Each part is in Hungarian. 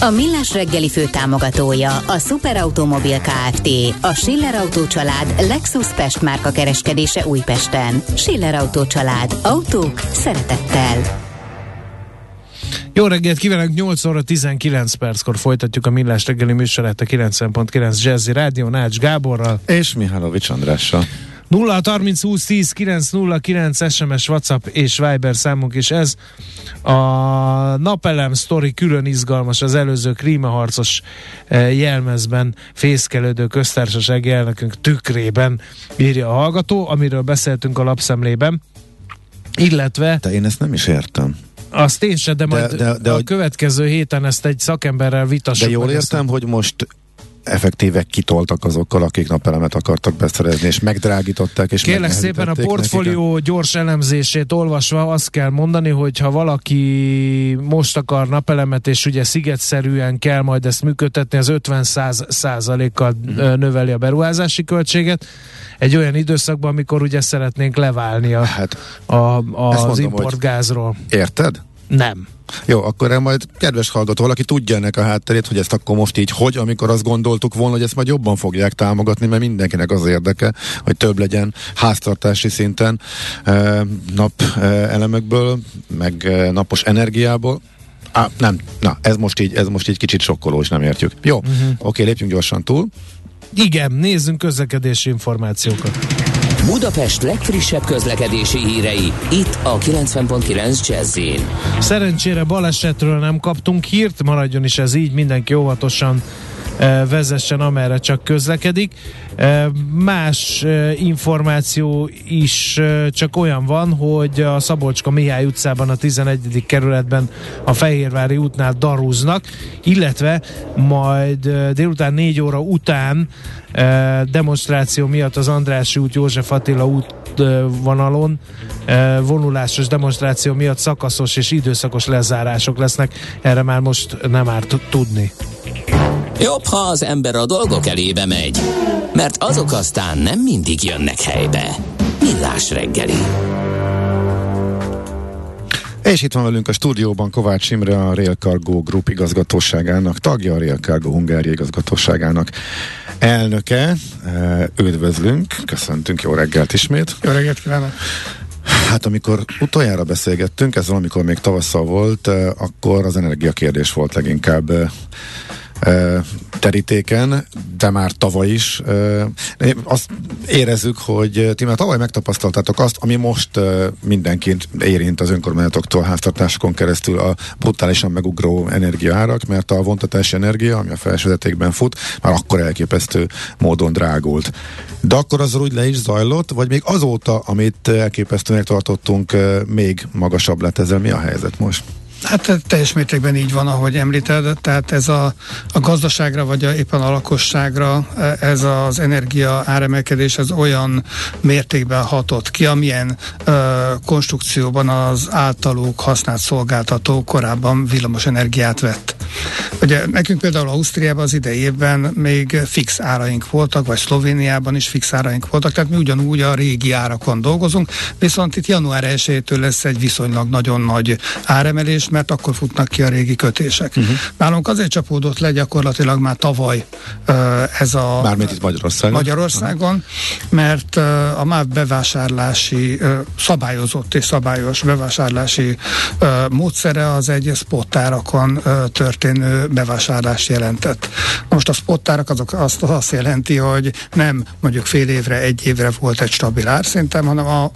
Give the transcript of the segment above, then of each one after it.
A Millás reggeli fő támogatója a Superautomobil KFT, a Schiller Auto család Lexus Pest márka kereskedése Újpesten. Schiller Auto család. Autók szeretettel. Jó reggelt kívánok, 8 óra 19 perckor folytatjuk a Millás reggeli műsorát a 90.9 Jazzy Rádió Nács Gáborral. És Mihálovics Andrással. 0 30 20 10 909 SMS, WhatsApp és Viber számunk is ez. A napelem sztori külön izgalmas az előző klímaharcos eh, jelmezben fészkelődő köztársasági elnökünk tükrében írja a hallgató, amiről beszéltünk a lapszemlében. Illetve... De én ezt nem is értem. Azt én sem, de, de majd de, de, a hogy... következő héten ezt egy szakemberrel vitassuk. De jól értem, ezt. hogy most effektíve kitoltak azokkal, akik napelemet akartak beszerezni, és megdrágították, és Kérlek szépen a portfólió nekik. gyors elemzését olvasva azt kell mondani, hogy ha valaki most akar napelemet, és ugye szigetszerűen kell majd ezt működtetni, az 50 százalékkal uh-huh. növeli a beruházási költséget, egy olyan időszakban, amikor ugye szeretnénk leválni a, hát, a, a, az importgázról. Érted? Nem. Jó, akkor majd kedves hallgató, valaki tudja ennek a hátterét, hogy ezt akkor most így hogy, amikor azt gondoltuk volna, hogy ezt majd jobban fogják támogatni, mert mindenkinek az érdeke, hogy több legyen háztartási szinten eh, nap eh, elemekből, meg eh, napos energiából. Á, nem, na, ez most így, ez most így kicsit sokkoló, és nem értjük. Jó, uh-huh. oké, lépjünk gyorsan túl. Igen, nézzünk közlekedési információkat. Budapest legfrissebb közlekedési hírei, itt a 90.9 jazz Szerencsére balesetről nem kaptunk hírt, maradjon is ez így, mindenki óvatosan vezessen, amerre csak közlekedik. Más információ is csak olyan van, hogy a Szabolcska Mihály utcában a 11. kerületben a Fehérvári útnál darúznak, illetve majd délután 4 óra után demonstráció miatt az Andrássy út, József Attila út vonalon vonulásos demonstráció miatt szakaszos és időszakos lezárások lesznek. Erre már most nem árt tudni. Jobb, ha az ember a dolgok elébe megy, mert azok aztán nem mindig jönnek helybe. Millás reggeli. És itt van velünk a stúdióban Kovács Imre, a Rail Cargo Group igazgatóságának tagja, a Rail Cargo Hungária igazgatóságának elnöke. Üdvözlünk, köszöntünk, jó reggelt ismét. Jó reggelt kívánok! Hát amikor utoljára beszélgettünk, ez valamikor még tavasszal volt, akkor az energiakérdés volt leginkább terítéken, de már tavaly is. Azt érezzük, hogy ti már tavaly megtapasztaltátok azt, ami most mindenkit érint az önkormányzatoktól háztartásokon keresztül a brutálisan megugró energiaárak, mert a vontatási energia, ami a felsőzetékben fut, már akkor elképesztő módon drágult. De akkor az úgy le is zajlott, vagy még azóta, amit elképesztőnek tartottunk, még magasabb lett ezzel? Mi a helyzet most? Hát teljes mértékben így van, ahogy említed, tehát ez a, a gazdaságra, vagy a, éppen a lakosságra ez az energia áremelkedés ez olyan mértékben hatott ki, amilyen ö, konstrukcióban az általuk használt szolgáltató korábban villamos energiát vett. Ugye nekünk például Ausztriában az idejében még fix áraink voltak, vagy Szlovéniában is fix áraink voltak, tehát mi ugyanúgy a régi árakon dolgozunk, viszont itt január 1-től lesz egy viszonylag nagyon nagy áremelés, mert akkor futnak ki a régi kötések. Uh-huh. Nálunk azért csapódott le gyakorlatilag már tavaly ez a... Mármint itt Magyarországon. Magyarországon, mert a MÁV bevásárlási szabályozott és szabályos bevásárlási módszere az egy spottárakon történő bevásárlás jelentett. Most a spottárak azok azt, azt jelenti, hogy nem mondjuk fél évre, egy évre volt egy stabil árszintem, hanem a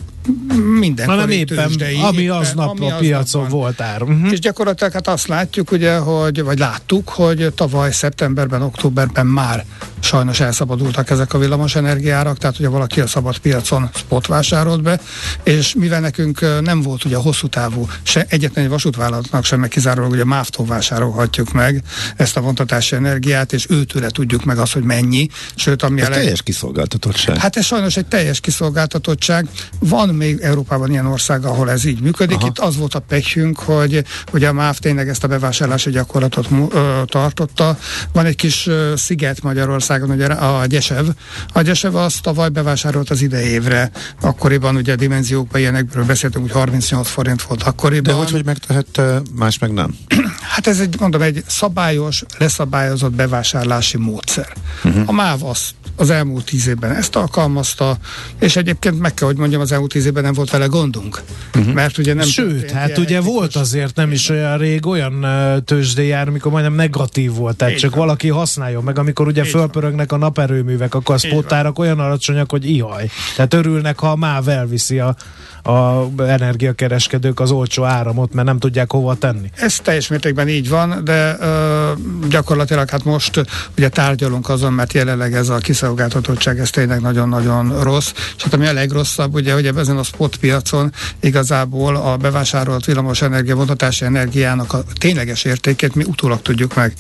minden hanem éppen, tőzsdei, ami éppen, aznap ami a piacon volt ár. Uh-huh. És gyakorlatilag hát azt látjuk, ugye, hogy, vagy láttuk, hogy tavaly szeptemberben, októberben már sajnos elszabadultak ezek a villamos energiárak, tehát ugye valaki a szabad piacon spot vásárolt be, és mivel nekünk nem volt ugye hosszú távú, se egyetlen egy vasútvállalatnak sem, meg kizárólag ugye MÁV-tól vásárolhatjuk meg ezt a vontatási energiát, és őtőle tudjuk meg azt, hogy mennyi, sőt, ami Ez a leg- teljes kiszolgáltatottság. Hát ez sajnos egy teljes kiszolgáltatottság. Van még Európában ilyen ország, ahol ez így működik. Aha. Itt az volt a pekjünk, hogy ugye a MÁV tényleg ezt a bevásárlási gyakorlatot ö, tartotta. Van egy kis ö, sziget Magyarországon, ugye a Gyesev. A Gyesev az tavaly bevásárolt az idei évre. Akkoriban ugye dimenziókban ilyenekről beszéltünk, hogy 38 forint volt akkoriban. De hogy, hogy megtehette, más meg nem? Hát ez egy, mondom, egy szabályos, leszabályozott bevásárlási módszer. Uh-huh. A MÁV az, az elmúlt tíz évben ezt alkalmazta, és egyébként meg kell, hogy mondjam, az elmúlt tíz évben nem volt vele gondunk. Uh-huh. Mert ugye nem. Sőt, hát ugye volt azért nem is olyan rég olyan tőzsdéjár, amikor majdnem negatív volt, tehát Így csak van. valaki használjon meg, amikor ugye Így fölpörögnek a naperőművek, akkor a spottárak olyan alacsonyak, hogy ihaj. Tehát örülnek, ha a MÁV elviszi a, a energiakereskedők az olcsó áramot, mert nem tudják hova tenni. Ez teljes mértékben így van, de ö, gyakorlatilag hát most ugye tárgyalunk azon, mert jelenleg ez a kiszolgáltatottság, ez tényleg nagyon-nagyon rossz. És hát ami a legrosszabb, ugye, hogy ezen a spot piacon igazából a bevásárolt villamos energia, vontatási energiának a tényleges értékét mi utólag tudjuk meg.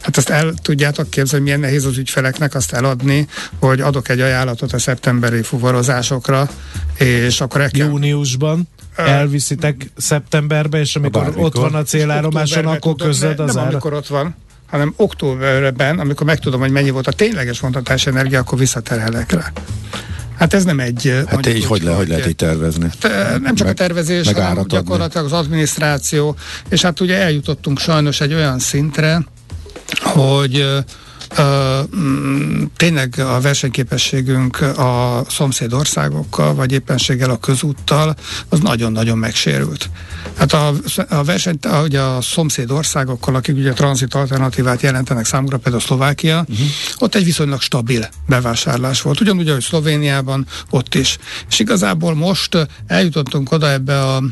Hát ezt el tudjátok képzelni, milyen nehéz az ügyfeleknek azt eladni, hogy adok egy ajánlatot a szeptemberi fuvarozásokra, és akkor el kell Júniusban elviszitek szeptemberbe, és amikor bármikor. ott van a célállomáson, akkor ne- az Nem ára. amikor ott van, hanem októberben, amikor megtudom, hogy mennyi volt a tényleges vontatási energia, akkor visszaterhelek rá. Hát ez nem egy... Hát így úgy, hogy, le, hogy lehet így tervezni? Te- Nem csak a Meg- tervezés, meg hanem árat adni. gyakorlatilag az adminisztráció, és hát ugye eljutottunk sajnos egy olyan szintre, hogy ö, mm, tényleg a versenyképességünk a szomszéd országokkal, vagy éppenséggel a közúttal, az nagyon-nagyon megsérült. Hát a, a verseny, a- ugye a szomszéd országokkal, akik ugye tranzit alternatívát jelentenek számunkra, például Szlovákia, uh-huh. ott egy viszonylag stabil bevásárlás volt. Ugyanúgy, ahogy Szlovéniában, ott is. És igazából most eljutottunk oda ebbe a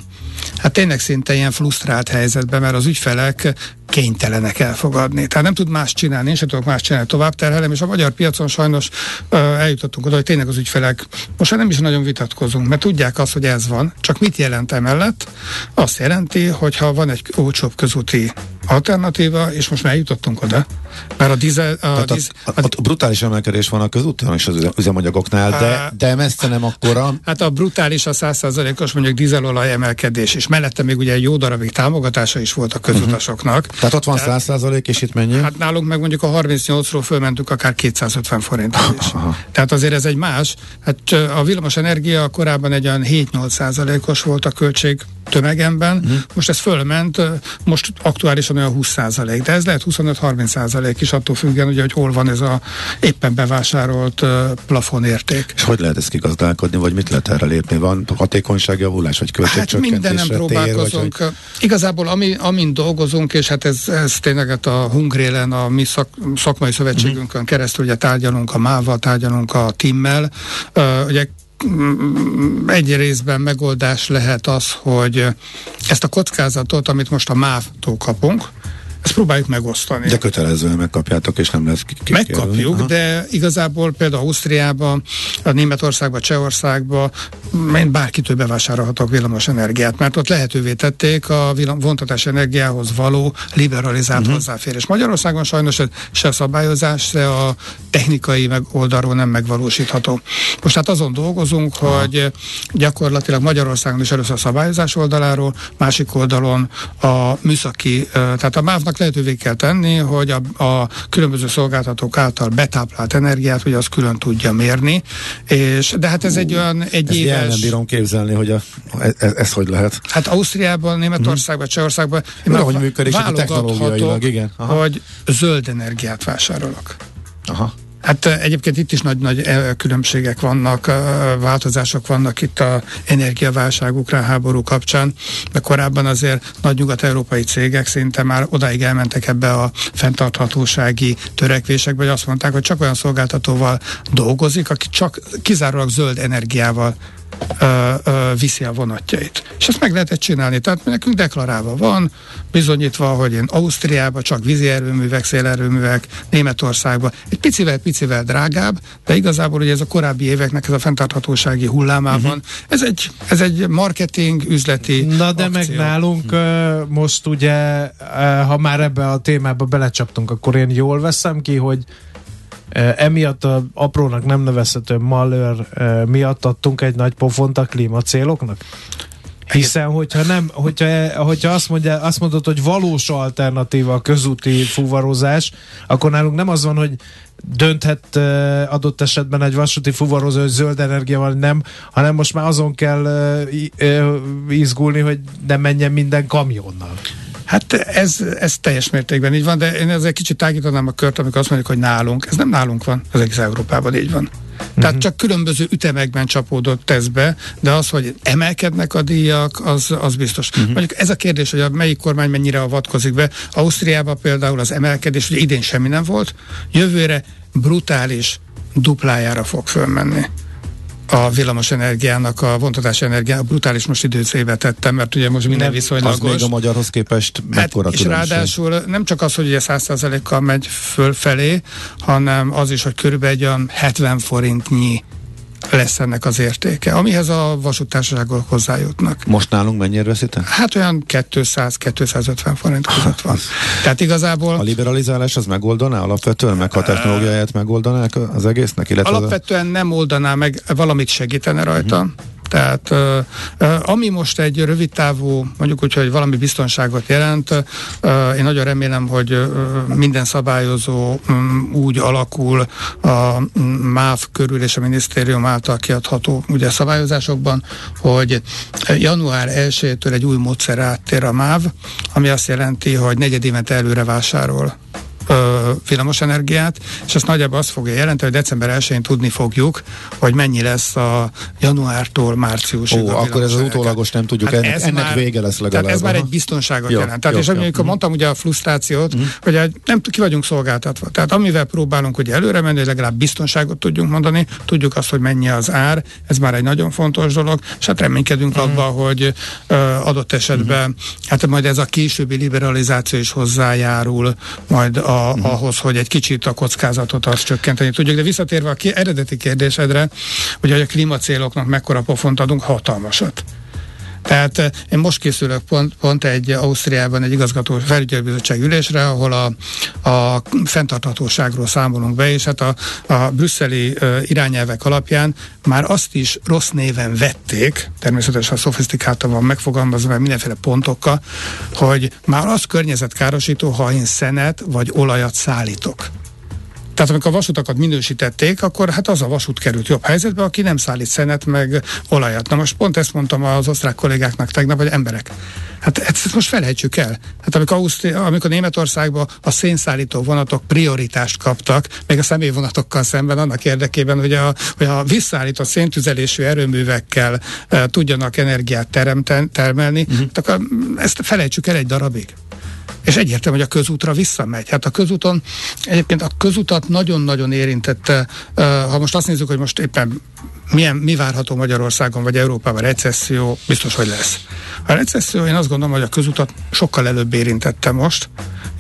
Hát tényleg szinte ilyen frusztrált helyzetben, mert az ügyfelek kénytelenek elfogadni. Tehát nem tud más csinálni, én sem tudok más csinálni, tovább terhelem, és a magyar piacon sajnos ö, eljutottunk oda, hogy tényleg az ügyfelek, most már nem is nagyon vitatkozunk, mert tudják azt, hogy ez van, csak mit jelent emellett? Azt jelenti, hogy ha van egy olcsóbb közúti alternatíva, és most már eljutottunk oda, mert a dizel... A, diz, a, a, a brutális emelkedés van a közúton és az üze- üzemanyagoknál, de, de messze nem akkora. Hát a brutális, a százszázalékos mondjuk dízelolaj emelkedés, és mellette még ugye egy jó darabig támogatása is volt a közutasoknak. Tehát ott van 100 százalék, és itt mennyi? Hát nálunk meg mondjuk a 38-ról fölmentünk akár 250 forintra is. Tehát azért ez egy más. Hát a villamos energia korábban egy olyan 7-8 százalékos volt a költség tömegemben, uh-huh. most ez fölment, most aktuálisan olyan 20 százalék, de ez lehet 25-30 százalék is attól függően, ugye, hogy hol van ez a éppen bevásárolt plafonérték. És hogy lehet ezt kigazdálkodni, vagy mit lehet erre lépni? Van hatékonyságjavulás, vagy Hát költségcsökkentésre mindenem tér, vagy, próbálkozunk. hogy... Igazából ami, amin dolgozunk, és hát ez, ez tényleg hát a Hungrélen, a mi szak, szakmai szövetségünkön keresztül ugye tárgyalunk a MÁV-val, tárgyalunk a TIM-mel. Uh, ugye mm, egy részben megoldás lehet az, hogy ezt a kockázatot, amit most a MÁV-tól kapunk, ezt próbáljuk megosztani. De kötelezően megkapjátok, és nem lesz ki- ki- Megkapjuk, Aha. de igazából például Ausztriában, a Németországban, Csehországban én bárkitől bevásárolhatok villamos energiát, mert ott lehetővé tették a villam, vontatás energiához való liberalizált uh-huh. hozzáférés. Magyarországon sajnos se a szabályozás, se a technikai meg oldalról nem megvalósítható. Most hát azon dolgozunk, Aha. hogy gyakorlatilag Magyarországon is először a szabályozás oldaláról, másik oldalon a műszaki, tehát a MÁV-nak lehetővé kell tenni, hogy a, a különböző szolgáltatók által betáplált energiát, hogy az külön tudja mérni, és de hát ez egy olyan egy Ezt el nem éves... bírom képzelni, hogy a, ez, ez, ez hogy lehet. Hát Ausztriában, Németországban, Csehországban én már működik, technológiailag, igen. Aha. hogy zöld energiát vásárolok. Aha. Hát egyébként itt is nagy-nagy különbségek vannak, változások vannak itt a energiaválság, ukrán háború kapcsán, de korábban azért nagy nyugat-európai cégek szinte már odáig elmentek ebbe a fenntarthatósági törekvésekbe, hogy azt mondták, hogy csak olyan szolgáltatóval dolgozik, aki csak kizárólag zöld energiával viszi a vonatjait. És ezt meg lehetett csinálni. Tehát nekünk deklarálva van, bizonyítva, hogy én Ausztriában csak vízi erőművek, szélerőművek, Németországban egy picivel-picivel drágább, de igazából ugye ez a korábbi éveknek ez a fenntarthatósági hullámában, uh-huh. ez, egy, ez egy marketing, üzleti Na de akció. meg nálunk uh, most ugye, ha már ebbe a témába belecsaptunk, akkor én jól veszem ki, hogy emiatt a aprónak nem nevezhető malőr miatt adtunk egy nagy pofont a klímacéloknak? Hiszen, hogyha nem, hogyha, hogyha azt, mondja, azt mondod, hogy valós alternatíva a közúti fuvarozás, akkor nálunk nem az van, hogy dönthet adott esetben egy vasúti fuvarozó, hogy zöld energia van, nem, hanem most már azon kell izgulni, hogy nem menjen minden kamionnal. Hát ez, ez teljes mértékben így van, de én ezzel kicsit tágítanám a kört, amikor azt mondjuk, hogy nálunk. Ez nem nálunk van, az egész Európában így van. Uh-huh. Tehát csak különböző ütemekben csapódott ez be, de az, hogy emelkednek a díjak, az, az biztos. Uh-huh. Mondjuk ez a kérdés, hogy a melyik kormány mennyire avatkozik be. Ausztriában például az emelkedés, hogy idén semmi nem volt, jövőre brutális duplájára fog fölmenni a villamos energiának, a vontatási energiának brutális most időcébe tettem, mert ugye most minden viszonylagos. Az még a magyarhoz képest mekkora hát, És ráadásul nem csak az, hogy ugye 100%-kal megy fölfelé, hanem az is, hogy körülbelül egy olyan 70 forintnyi lesz ennek az értéke, amihez a vasútársaságok hozzájutnak. Most nálunk mennyire veszítem? Hát olyan 200-250 forint között van. Tehát igazából... A liberalizálás az megoldaná alapvetően, meg a technológiáját megoldanák az egésznek? Illetve alapvetően nem oldaná meg, valamit segítene rajta. Uh-huh. Tehát ami most egy rövid távú, mondjuk úgy, hogy valami biztonságot jelent, én nagyon remélem, hogy minden szabályozó um, úgy alakul a MÁV körül és a minisztérium által kiadható ugye szabályozásokban, hogy január 1-től egy új módszer áttér a MÁV, ami azt jelenti, hogy negyedévet előre vásárol villamos energiát, és ezt nagyjából azt fogja jelenteni, hogy december 1-én tudni fogjuk, hogy mennyi lesz a januártól márciusig. Ó, akkor ez az utólagos nem tudjuk, hát ennek, ez ennek már, vége lesz legalább. Tehát ez már egy biztonságot jó, jelent. Tehát jó, és jó, amikor jó. mondtam ugye a frusztrációt, uh-huh. hogy nem ki vagyunk szolgáltatva. Tehát amivel próbálunk hogy előre menni, hogy legalább biztonságot tudjunk mondani, tudjuk azt, hogy mennyi az ár, ez már egy nagyon fontos dolog, és hát reménykedünk uh-huh. abban, hogy uh, adott esetben, uh-huh. hát majd ez a későbbi liberalizáció is hozzájárul majd a uh-huh. Ahhoz, hogy egy kicsit a kockázatot azt csökkenteni tudjuk. De visszatérve a ki, eredeti kérdésedre, hogy a klímacéloknak mekkora pofont adunk, hatalmasat. Tehát eh, én most készülök pont, pont egy Ausztriában egy igazgató felügyelőbizottság ülésre, ahol a, a fenntarthatóságról számolunk be, és hát a, a brüsszeli irányelvek alapján már azt is rossz néven vették, természetesen szofisztikáltan van megfogalmazva mindenféle pontokkal, hogy már az környezetkárosító, ha én szenet vagy olajat szállítok. Tehát amikor a vasutakat minősítették, akkor hát az a vasút került jobb helyzetbe, aki nem szállít szenet meg olajat. Na most pont ezt mondtam az osztrák kollégáknak tegnap, hogy emberek. Hát ezt most felejtsük el. Hát amikor, Ausztri- amikor Németországban a szénszállító vonatok prioritást kaptak, még a személyvonatokkal szemben annak érdekében, hogy a, hogy a visszaállított széntüzelésű erőművekkel e, tudjanak energiát teremten, termelni, uh-huh. akkor ezt felejtsük el egy darabig és egyértelmű, hogy a közútra visszamegy. Hát a közúton, egyébként a közutat nagyon-nagyon érintette, ha most azt nézzük, hogy most éppen milyen, mi várható Magyarországon vagy Európában recesszió, biztos, hogy lesz. A recesszió, én azt gondolom, hogy a közutat sokkal előbb érintette most,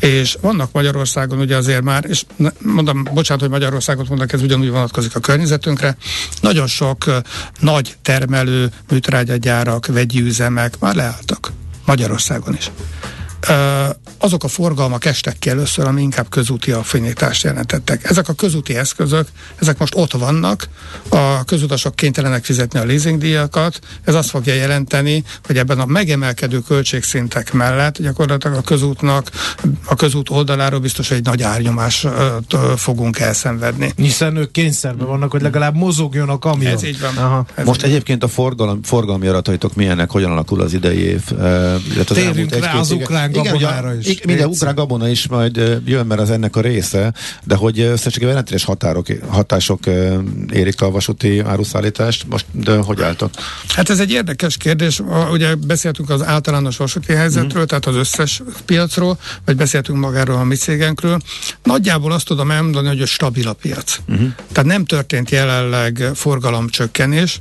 és vannak Magyarországon ugye azért már, és mondom, bocsánat, hogy Magyarországot mondok, ez ugyanúgy vonatkozik a környezetünkre, nagyon sok nagy termelő műtrágyagyárak, vegyi üzemek már leálltak. Magyarországon is azok a forgalmak estek ki először, ami inkább közúti affinitást jelentettek. Ezek a közúti eszközök, ezek most ott vannak, a közutasok kénytelenek fizetni a leasingdíjakat, ez azt fogja jelenteni, hogy ebben a megemelkedő költségszintek mellett gyakorlatilag a közútnak, a közút oldaláról biztos egy nagy árnyomás fogunk elszenvedni. Hiszen ők kényszerben vannak, hogy legalább mozogjon a kamion. Ez így van. Aha. Ez most így egyébként a forgalom, forgalmi arataitok milyenek, hogyan alakul az idei év? illetve az Térjünk rá az ukrán igen, gabonára is. Igen, minden ukrán gabona is majd jön, mert az ennek a része, de hogy összességében jelentős határok, hatások érik a vasúti áruszállítást, most de hogy álltok? Hát ez egy érdekes kérdés. Ugye beszéltünk az általános vasúti helyzetről, mm. tehát az összes piacról, vagy beszéltünk magáról a mi cégenkről. Nagyjából azt tudom elmondani, hogy a stabil a piac. Mm. Tehát nem történt jelenleg forgalomcsökkenés,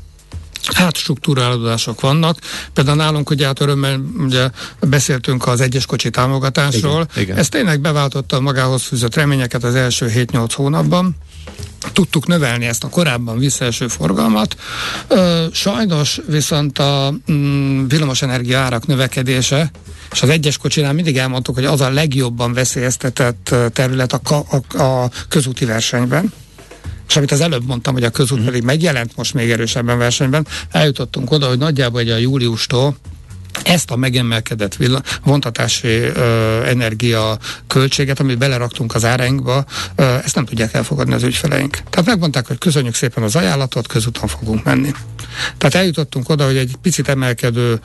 átstruktúrálódások vannak. Például nálunk ugye hát örömmel ugye beszéltünk az egyes kocsi támogatásról. Igen, igen. Ez tényleg beváltotta magához fűzött reményeket az első 7-8 hónapban tudtuk növelni ezt a korábban visszaeső forgalmat. Sajnos viszont a mm, villamosenergia árak növekedése, és az egyes kocsinál mindig elmondtuk, hogy az a legjobban veszélyeztetett terület a, a, a közúti versenyben és amit az előbb mondtam, hogy a közút mhm. pedig megjelent most még erősebben versenyben, eljutottunk oda, hogy nagyjából egy a júliustól ezt a megemelkedett villa, vontatási ö, energia költséget, amit beleraktunk az árainkba, ö, ezt nem tudják elfogadni az ügyfeleink. Tehát megmondták, hogy köszönjük szépen az ajánlatot, közúton fogunk menni. Tehát eljutottunk oda, hogy egy picit emelkedő,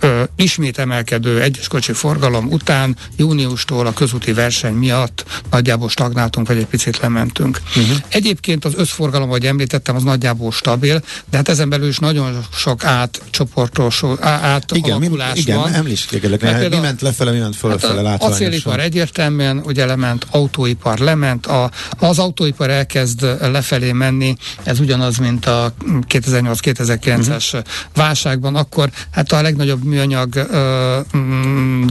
ö, ismét emelkedő egyes kocsi forgalom után júniustól a közúti verseny miatt nagyjából stagnáltunk, vagy egy picit lementünk. Uh-huh. Egyébként az összforgalom, ahogy említettem, az nagyjából stabil, de hát ezen belül is nagyon sok átcsoportos, át Igen, alakulás igen, van. említségelek, hát mi ment lefele, mi ment fölfele hát Acélipar egyértelműen ugye lement, autóipar lement, a, az autóipar elkezd lefelé menni, ez ugyanaz, mint a 2008-2009-es uh-huh. Mhm. válságban, akkor hát a legnagyobb műanyag ö,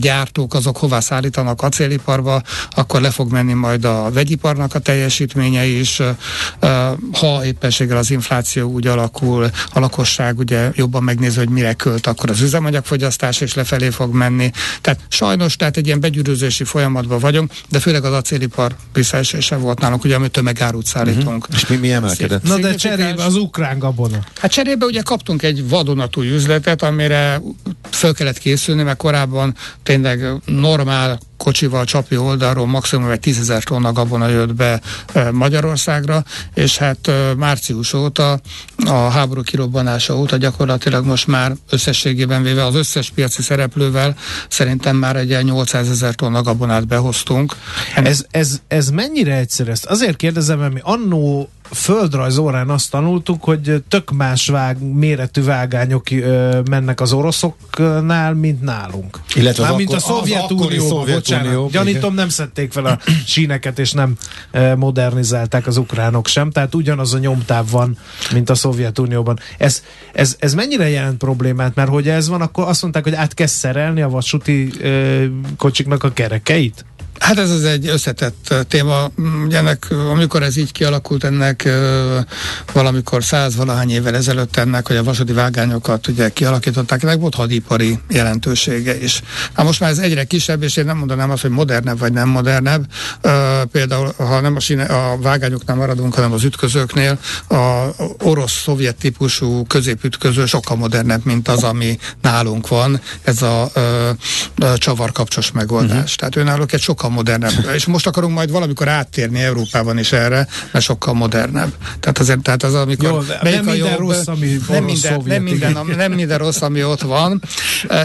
gyártók azok hová szállítanak acéliparba, akkor le fog menni majd a vegyiparnak a teljesítménye is, ha éppenséggel az infláció úgy alakul, a lakosság ugye jobban megnézi, hogy mire költ, akkor az üzemanyagfogyasztás fogyasztás is lefelé fog menni. Tehát sajnos, tehát egy ilyen begyűrűzési folyamatban vagyunk, de főleg az acélipar visszaesése volt nálunk, ugye, amit tömegárut szállítunk. Uh-huh. És mi, mi emelkedett? Na de cserébe az ukrán gabona. Hát cserébe ugye kaptunk egy vadonatúj üzletet, amire föl kellett készülni, mert korábban tényleg normál kocsival csapi oldalról maximum egy 10 tonna gabona jött be Magyarországra, és hát március óta, a háború kirobbanása óta gyakorlatilag most már összességében véve az összes piaci szereplővel szerintem már egy 800 ezer tonna gabonát behoztunk. Ez, ez, ez mennyire egyszerű? Ezt azért kérdezem, mert mi annó földrajz órán azt tanultuk, hogy tök más vág, méretű vágányok ö, mennek az oroszoknál, mint nálunk. Illetve az mint a Szovjetunióban, Szovjetunió, Gyanítom, nem szedték fel a síneket, és nem ö, modernizálták az ukránok sem, tehát ugyanaz a nyomtáv van, mint a Szovjetunióban. Ez, ez, ez mennyire jelent problémát? Mert hogy ez van, akkor azt mondták, hogy át kell szerelni a vasúti ö, kocsiknak a kerekeit? Hát ez az egy összetett téma. Ugye ennek, amikor ez így kialakult, ennek valamikor száz valahány évvel ezelőtt ennek, hogy a vasúti vágányokat ugye kialakították, ennek volt hadipari jelentősége is. Hát most már ez egyre kisebb, és én nem mondanám azt, hogy modernebb vagy nem modernebb. Például, ha nem a, sine, a vágányoknál maradunk, hanem az ütközőknél, a orosz-szovjet típusú középütköző sokkal modernebb, mint az, ami nálunk van, ez a, a, a csavarkapcsos megoldás. Uh-huh. Tehát ő náluk egy sokkal modernebb. És most akarunk majd valamikor áttérni Európában is erre, mert sokkal modernebb. Tehát azért, tehát az, amikor Jó, nem minden jobb, rossz, ami nem minden, nem, minden, nem minden rossz, ami ott van,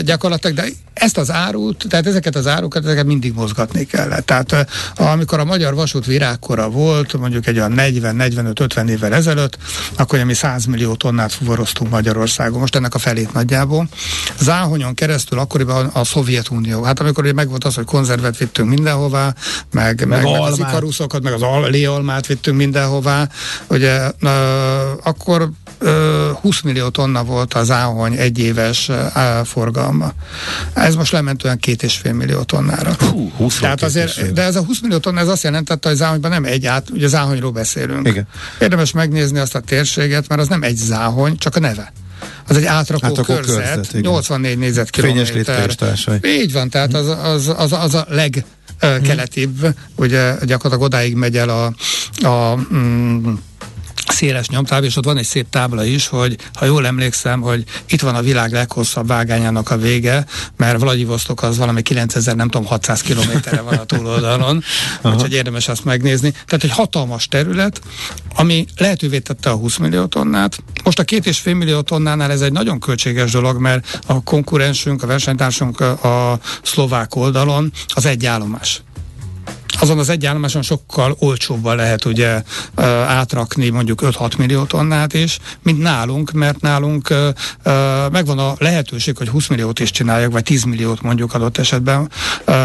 gyakorlatilag, de ezt az árut, tehát ezeket az árukat, ezeket mindig mozgatni kellett. Tehát amikor a magyar vasút virágkora volt, mondjuk egy olyan 40-45-50 évvel ezelőtt, akkor mi 100 millió tonnát fuvaroztunk Magyarországon, most ennek a felét nagyjából. Záhonyon keresztül akkoriban a Szovjetunió. Hát amikor ugye megvolt az, hogy konzervet vittünk minden mindenhová, meg, meg, meg, az ikaruszokat, meg az léalmát vittünk mindenhová. Ugye uh, akkor uh, 20 millió tonna volt az áhony egyéves uh, forgalma. Ez most lement olyan két és fél millió tonnára. Hú, 20 Tehát azért, de ez a 20 millió tonna, ez azt jelentette, hogy záhonyban nem egy át, ugye záhonyról beszélünk. Igen. Érdemes megnézni azt a térséget, mert az nem egy záhony, csak a neve az egy átrakó, átrakó körzet, körzet 84 négyzetkilométer. Így van, tehát az, az, az, az a leg keletibb, ugye gyakorlatilag odáig megy el a, a mm, széles nyomtáv, és ott van egy szép tábla is, hogy ha jól emlékszem, hogy itt van a világ leghosszabb vágányának a vége, mert Vladivostok az valami 9000, nem tudom, 600 kilométerre van a túloldalon, úgyhogy érdemes azt megnézni. Tehát egy hatalmas terület, ami lehetővé tette a 20 millió tonnát. Most a két és fél millió tonnánál ez egy nagyon költséges dolog, mert a konkurensünk, a versenytársunk a szlovák oldalon az egy állomás azon az egy állomáson sokkal olcsóbban lehet ugye átrakni mondjuk 5-6 millió tonnát is, mint nálunk, mert nálunk megvan a lehetőség, hogy 20 milliót is csináljak, vagy 10 milliót mondjuk adott esetben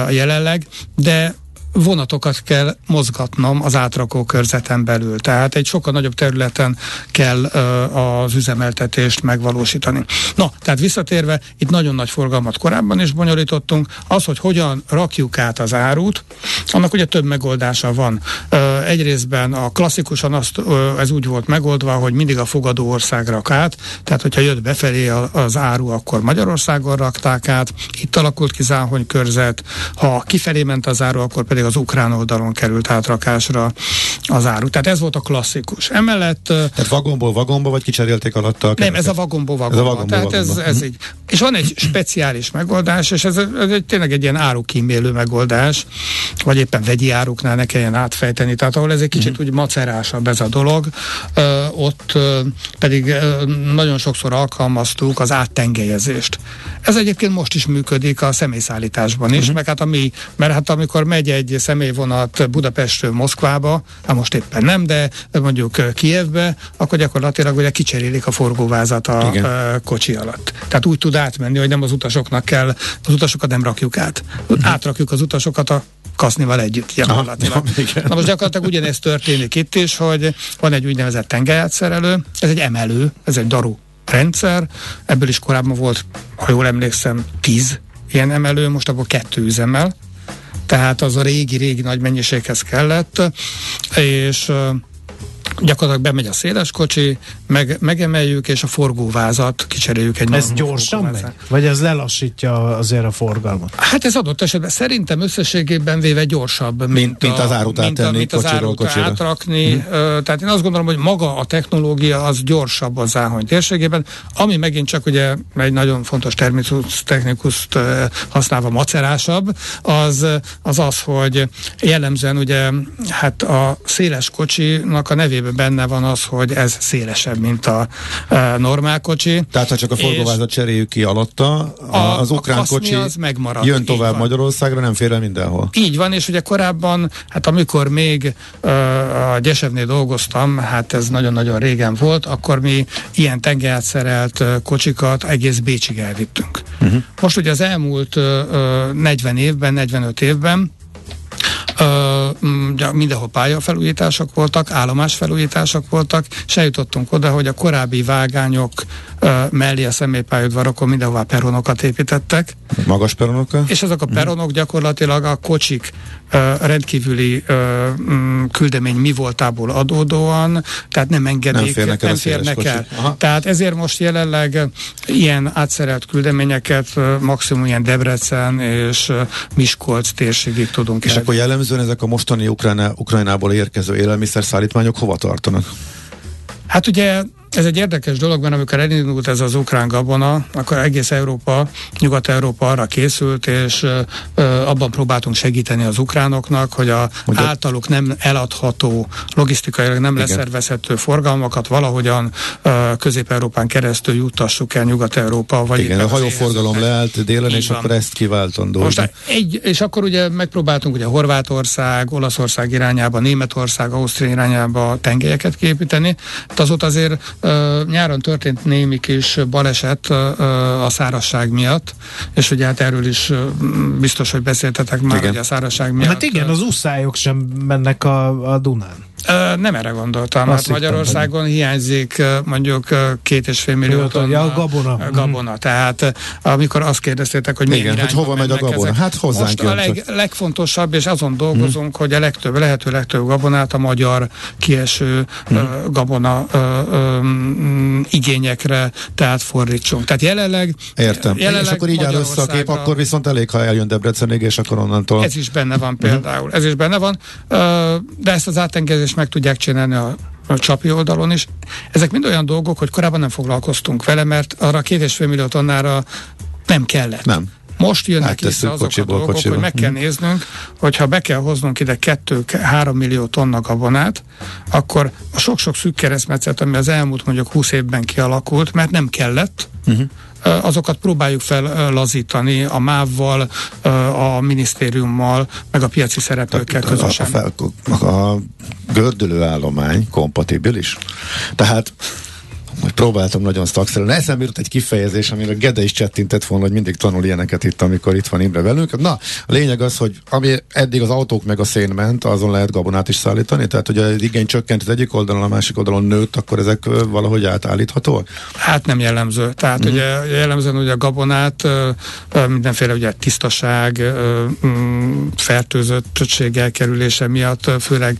jelenleg, de vonatokat kell mozgatnom az átrakó körzeten belül. Tehát egy sokkal nagyobb területen kell az üzemeltetést megvalósítani. Na, tehát visszatérve, itt nagyon nagy forgalmat korábban is bonyolítottunk. Az, hogy hogyan rakjuk át az árut, annak ugye több megoldása van. Egyrésztben a klasszikusan azt, ez úgy volt megoldva, hogy mindig a fogadó ország rak át, tehát hogyha jött befelé az áru, akkor Magyarországon rakták át, itt alakult ki Záhony körzet, ha kifelé ment az áru, akkor pedig az ukrán oldalon került átrakásra az áru. Tehát ez volt a klasszikus. Emellett... Tehát vagonból vagomba, vagy kicserélték alatta a Nem, ez a vagomból vagomba. Ez a vagomból Tehát vagomba. ez, ez így. És van egy speciális megoldás, és ez, ez egy, tényleg egy ilyen árukímélő megoldás, vagy éppen vegyi áruknál ne kelljen átfejteni. Tehát ahol ez egy kicsit mm. úgy macerásabb ez a dolog, ö, ott ö, pedig ö, nagyon sokszor alkalmaztuk az áttengelyezést. Ez egyébként most is működik a személyszállításban is, mm. meg hát ami, mert hát amikor megy egy személyvonat Budapestről Moszkvába, hát most éppen nem, de mondjuk Kievbe, akkor gyakorlatilag ugye kicserélik a forgóvázat a Igen. kocsi alatt. Tehát úgy tud átmenni, hogy nem az utasoknak kell, az utasokat nem rakjuk át. Uh-huh. Átrakjuk az utasokat a kasznival együtt gyakorlatilag. Aha, Na most gyakorlatilag ugyanezt történik itt is, hogy van egy úgynevezett tengelyátszerelő, ez egy emelő, ez egy daru rendszer, ebből is korábban volt, ha jól emlékszem, tíz ilyen emelő, most abból kettő üzemel, tehát az a régi-régi nagy mennyiséghez kellett, és gyakorlatilag bemegy a széles kocsi, meg, megemeljük, és a forgóvázat kicseréljük egy Ez gyorsan megy? Vagy ez lelassítja azért a forgalmat? Hát ez adott esetben szerintem összességében véve gyorsabb, mint, mint, mint az árut mint, a, mint az árut kocsira. átrakni. Hmm. Tehát én azt gondolom, hogy maga a technológia az gyorsabb az záhony térségében, ami megint csak ugye egy nagyon fontos terminus technikust használva macerásabb, az, az az, hogy jellemzően ugye hát a széles kocsinak a nevében benne van az, hogy ez szélesebb, mint a, a normál kocsi. Tehát ha csak a forgóvázat cseréljük ki alatta, a, az ukrán a kocsi az megmarad, jön tovább Magyarországra, nem fér el mindenhol. Így van, és ugye korábban, hát amikor még uh, a Gyesevnél dolgoztam, hát ez nagyon-nagyon régen volt, akkor mi ilyen tengerátszerelt uh, kocsikat egész Bécsig elvittünk. Uh-huh. Most ugye az elmúlt uh, 40 évben, 45 évben Uh, mindenhol pályafelújítások voltak, állomásfelújítások voltak, és eljutottunk oda, hogy a korábbi vágányok uh, mellé a személypályaudvarokon mindenhová peronokat építettek. Magas peronokkal? És ezek a mhm. peronok gyakorlatilag a kocsik rendkívüli um, küldemény mi voltából adódóan, tehát nem engedik, nem férnek el. Nem férnek el. Tehát ezért most jelenleg ilyen átszerelt küldeményeket maximum ilyen Debrecen és Miskolc térségig tudunk És akkor jellemzően ezek a mostani Ukrajna, Ukrajnából érkező élelmiszerszállítmányok hova tartanak? Hát ugye ez egy érdekes dolog, mert amikor elindult ez az ukrán gabona, akkor egész Európa, Nyugat-Európa arra készült, és ö, abban próbáltunk segíteni az ukránoknak, hogy a Ugye? általuk nem eladható, logisztikailag nem Igen. leszervezhető forgalmakat valahogyan ö, Közép-Európán keresztül juttassuk el Nyugat-Európa. Vagy Igen, a hajóforgalom leállt délen, és van. akkor ezt kiváltandó. Most egy, és akkor ugye megpróbáltunk ugye Horvátország, Olaszország irányába, Németország, Ausztria irányába tengelyeket képíteni. azóta azért nyáron történt némi kis baleset a szárasság miatt, és ugye hát erről is biztos, hogy beszéltetek már, igen. hogy a szárasság miatt. Hát igen, az uszályok sem mennek a, a Dunán. Nem erre gondoltam. Azt hát Magyarországon hogy... hiányzik mondjuk két és fél millió tonna ja, gabona. gabona. Mm. Tehát amikor azt kérdeztétek, hogy Igen, hogy hova megy a gabona? Ezek. Hát hozzánk Most a leg, legfontosabb, és azon dolgozunk, mm. hogy a legtöbb, lehető legtöbb gabonát a magyar kieső mm. uh, gabona uh, um, igényekre tehát fordítsunk. Tehát jelenleg Értem. Jelenleg és akkor így áll össze a kép, akkor viszont elég, ha eljön Debrecenig, és akkor onnantól... Ez is benne van például. Mm. Ez is benne van. Uh, de ezt az átengedést és meg tudják csinálni a, a csapi oldalon is. Ezek mind olyan dolgok, hogy korábban nem foglalkoztunk vele, mert arra két és fél millió tonnára nem kellett. Nem. Most jönnek vissza azok a dolgok, kocsiból. hogy meg kell néznünk, hogyha be kell hoznunk ide 2-3 millió tonna gabonát, akkor a sok-sok szűk keresztmetszet, ami az elmúlt mondjuk 20 évben kialakult, mert nem kellett, uh-huh azokat próbáljuk fellazítani a MÁV-val, a minisztériummal, meg a piaci szereplőkkel közösen. A, a, a gördülő állomány kompatibilis? Tehát Próbáltam nagyon szakszerűen. Eszembe jutott egy kifejezés, amire Gede is csettintett volna, hogy mindig tanul ilyeneket itt, amikor itt van Imre velünk. Na, a lényeg az, hogy ami eddig az autók meg a szén ment, azon lehet gabonát is szállítani, tehát hogy az igény csökkent az egyik oldalon, a másik oldalon nőtt, akkor ezek valahogy átállíthatóak? Hát nem jellemző. Tehát mm. ugye jellemzően ugye a gabonát mindenféle ugye tisztaság, mm, fertőzöttség elkerülése miatt, főleg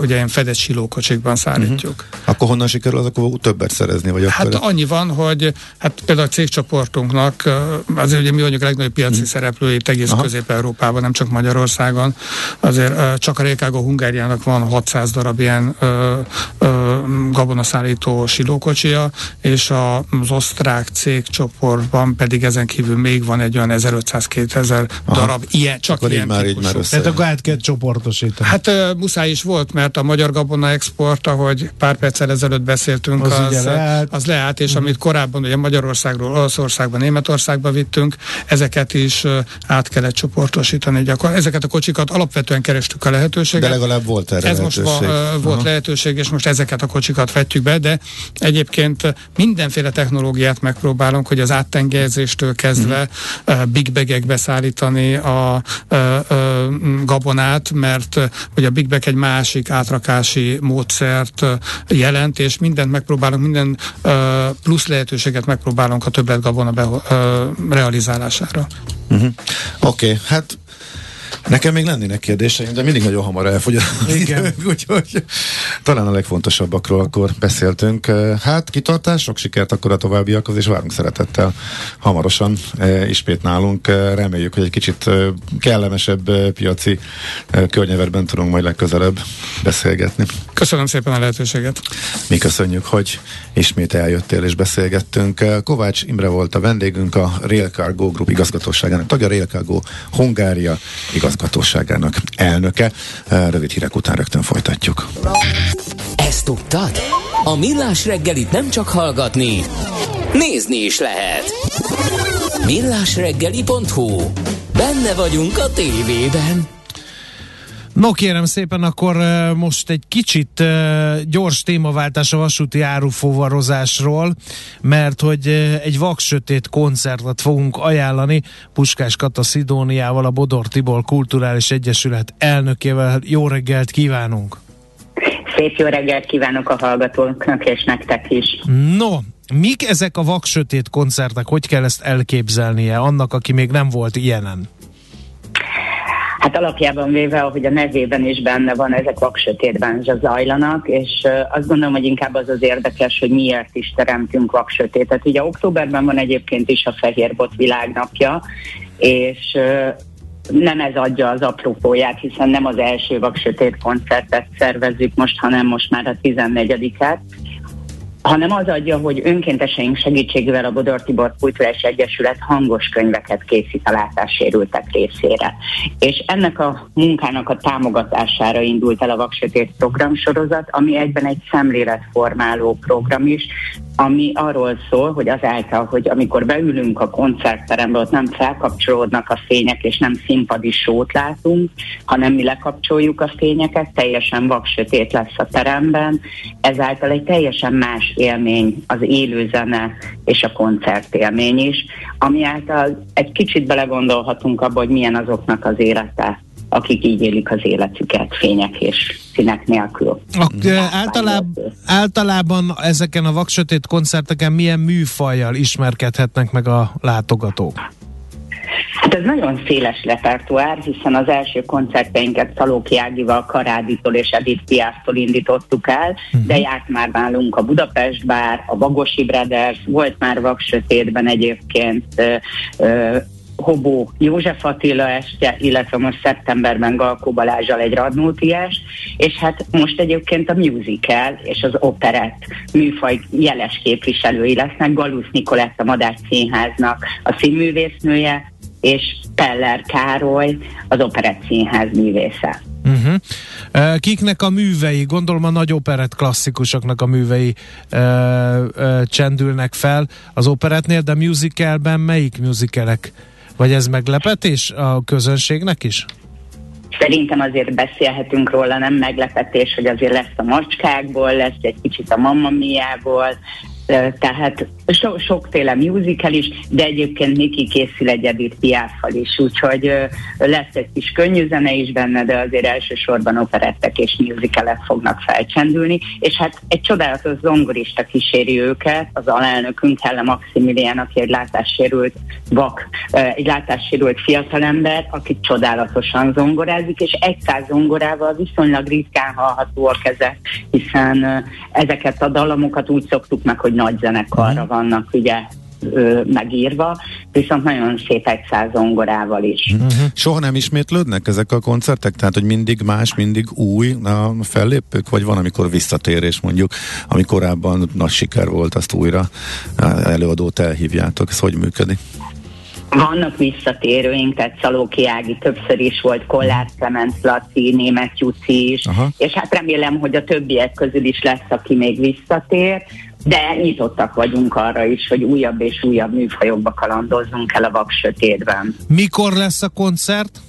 ugye ilyen fedett silókocsikban szállítjuk. Mm-hmm. Akkor honnan sikerül az akkor többet szerezni? Vagy hát akkor... annyi van, hogy hát például a cégcsoportunknak, azért ugye mi vagyunk a legnagyobb piaci mm. szereplői egész Közép-Európában, nem csak Magyarországon, azért csak a Rékágó Hungáriának van 600 darab ilyen ö, ö, gabonaszállító silókocsia, és az osztrák cégcsoportban pedig ezen kívül még van egy olyan 1500-2000 darab ilyen, csak akkor ilyen már így már Tehát akkor át kell csoportosítani. Hát ö, muszáj is volt, mert a magyar gabona export, ahogy pár perccel ezelőtt beszéltünk, Az az, ugye az, leállt, és amit korábban ugye Magyarországról, Olaszországba, Németországba vittünk, ezeket is át kellett csoportosítani. Gyakor- ezeket a kocsikat alapvetően kerestük a lehetőséget. De legalább volt erre Ez most lehetőség. va, ö, volt Aha. lehetőség, és most ezeket a kocsikat vetjük be, de egyébként mindenféle technológiát megpróbálunk, hogy az áttengelyzéstől kezdve Mhm. uh, big bagekbe szállítani a ö, ö, gabonát, mert hogy a big bag egy másik átrakási módszert jelent, és mindent megpróbálunk, minden ö, plusz lehetőséget megpróbálunk a többlet gabona be, realizálására. Uh-huh. Oké, okay, hát Nekem még lennének kérdéseim, de mindig nagyon hamar elfogy az Igen. időnk, úgyhogy talán a legfontosabbakról akkor beszéltünk. Hát kitartás, sok sikert akkor a továbbiakhoz, és várunk szeretettel hamarosan ismét nálunk. Reméljük, hogy egy kicsit kellemesebb piaci környezetben tudunk majd legközelebb beszélgetni. Köszönöm szépen a lehetőséget. Mi köszönjük, hogy ismét eljöttél és beszélgettünk. Kovács Imre volt a vendégünk, a Rail Cargo Group igazgatóságának tagja, Rail Cargo Hungária igazgatóságának elnöke. Rövid hírek után rögtön folytatjuk. Ezt tudtad? A Millás reggelit nem csak hallgatni, nézni is lehet. Millásreggeli.hu Benne vagyunk a tévében. No kérem szépen, akkor most egy kicsit gyors témaváltás a vasúti árufovarozásról, mert hogy egy vaksötét koncertet fogunk ajánlani Puskás Kata Szidóniával, a Bodor Tibor Kulturális Egyesület elnökével. Jó reggelt kívánunk! Szép jó reggelt kívánok a hallgatóknak és nektek is. No, mik ezek a vaksötét koncertek? Hogy kell ezt elképzelnie annak, aki még nem volt ilyenen? Hát alapjában véve, ahogy a nevében is benne van, ezek vaksötétben zajlanak, és azt gondolom, hogy inkább az az érdekes, hogy miért is teremtünk vaksötétet. Ugye októberben van egyébként is a Fehérbot világnapja, és nem ez adja az apropóját, hiszen nem az első vaksötét koncertet szervezzük most, hanem most már a 14-et, hanem az adja, hogy önkénteseink segítségével a Bodor Tibor Kulturális Egyesület hangos könyveket készít a látássérültek részére. És ennek a munkának a támogatására indult el a Vaksötét programsorozat, ami egyben egy szemléletformáló program is, ami arról szól, hogy azáltal, hogy amikor beülünk a koncertterembe, ott nem felkapcsolódnak a fények, és nem színpadi sót látunk, hanem mi lekapcsoljuk a fényeket, teljesen vaksötét lesz a teremben, ezáltal egy teljesen más élmény az élő zene és a koncertélmény is, ami által egy kicsit belegondolhatunk abba, hogy milyen azoknak az élete, akik így élik az életüket fények és színek nélkül. A, általában, általában ezeken a vaksötét koncerteken milyen műfajjal ismerkedhetnek meg a látogatók? Hát ez nagyon széles repertoár, hiszen az első koncerteinket Szalóki Ágival, Karáditól és Edith Piásztól indítottuk el, uh-huh. de járt már nálunk a Budapest Bár, a Bagosi Brothers, volt már Vaksötétben egyébként ö, ö, Hobó József Attila este, illetve most szeptemberben Galkó Balázsal egy Radnóti est, és hát most egyébként a musical és az operett műfaj jeles képviselői lesznek. Galusz Nikolett a Madách Színháznak a színművésznője, és Peller Károly az Operett Színház művésze. Uh-huh. Kiknek a művei, gondolom a nagy operett klasszikusoknak a művei uh, uh, csendülnek fel az operetnél, de musicalben melyik musicalek? Vagy ez meglepetés a közönségnek is? Szerintem azért beszélhetünk róla, nem meglepetés, hogy azért lesz a macskákból, lesz egy kicsit a Mamma Mia-ból, tehát so, sokféle musical is, de egyébként Miki készül egy Edith Piaffal is, úgyhogy lesz egy kis könnyű zene is benne, de azért elsősorban operettek és musicalek fognak felcsendülni, és hát egy csodálatos zongorista kíséri őket, az alelnökünk Helle Maximilian, aki egy látássérült vak, egy látássérült fiatalember, aki csodálatosan zongorázik, és egy száz zongorával viszonylag ritkán hallhatóak ezek, hiszen ezeket a dalamokat úgy szoktuk meg, hogy nagy zenekarra mhm. Vannak ugye ö, megírva, viszont nagyon szép egy száz zongorával is. Uh-huh. Soha nem ismétlődnek ezek a koncertek? Tehát, hogy mindig más, mindig új a fellépők, vagy van, amikor visszatérés mondjuk, ami korábban nagy siker volt, azt újra előadót elhívjátok. Ez hogy működik? Vannak visszatérőink, tehát Szalóki Ági többször is volt, Kollár Clement Laci, Német Juci is, Aha. és hát remélem, hogy a többiek közül is lesz, aki még visszatér, de nyitottak vagyunk arra is, hogy újabb és újabb műfajokba kalandozzunk el a vak sötétben. Mikor lesz a koncert?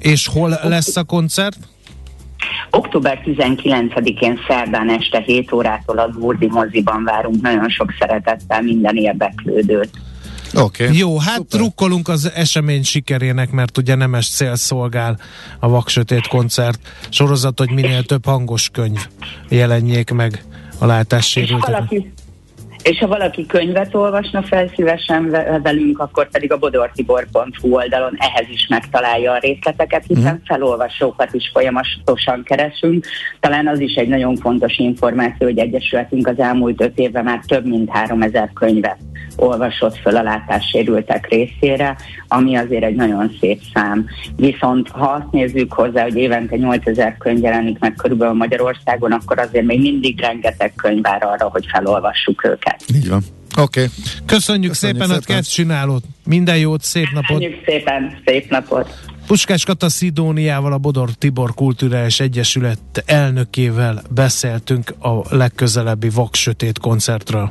És hol lesz a koncert? Október 19-én szerdán este 7 órától a Gurdi moziban várunk nagyon sok szeretettel minden érdeklődőt. Okay. Jó, hát Super. trukkolunk az esemény sikerének, mert ugye nemes cél szolgál a Vaksötét koncert sorozat, hogy minél több hangos könyv jelenjék meg a látássérültek. És ha valaki könyvet olvasna fel szívesen velünk, akkor pedig a bodortibor.hu oldalon ehhez is megtalálja a részleteket, hiszen mm. felolvasókat is folyamatosan keresünk. Talán az is egy nagyon fontos információ, hogy Egyesületünk az elmúlt öt évben már több mint 3000 könyvet olvasott föl a látássérültek részére, ami azért egy nagyon szép szám. Viszont ha azt nézzük hozzá, hogy évente 8000 könyv jelenik meg körülbelül Magyarországon, akkor azért még mindig rengeteg könyv vár arra, hogy felolvassuk őket. Így van. Oké. Okay. Köszönjük, Köszönjük szépen, szépen. kezd csinálót. Minden jót, szép napot. Köszönjük szépen, szép napot. Puskás Kata Szidóniával, a Bodor Tibor Kulturális Egyesület elnökével beszéltünk a legközelebbi Vaksötét koncertről.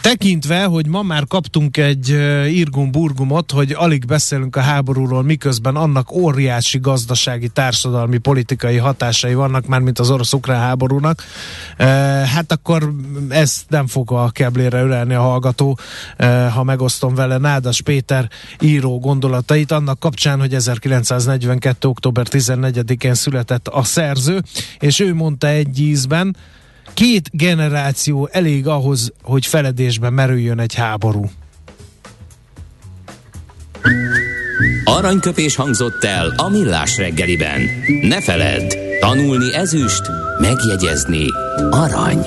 Tekintve, hogy ma már kaptunk egy irgum-burgumot, hogy alig beszélünk a háborúról, miközben annak óriási gazdasági, társadalmi, politikai hatásai vannak, már mint az orosz-ukrán háborúnak, hát akkor ez nem fog a keblére ülelni a hallgató, ha megosztom vele Nádas Péter író gondolatait, annak kapcsán, hogy 1942. október 14-én született a szerző, és ő mondta egy ízben, Két generáció elég ahhoz, hogy feledésbe merüljön egy háború. Aranyköpés hangzott el a millás reggeliben. Ne feledd, tanulni ezüst, megjegyezni arany.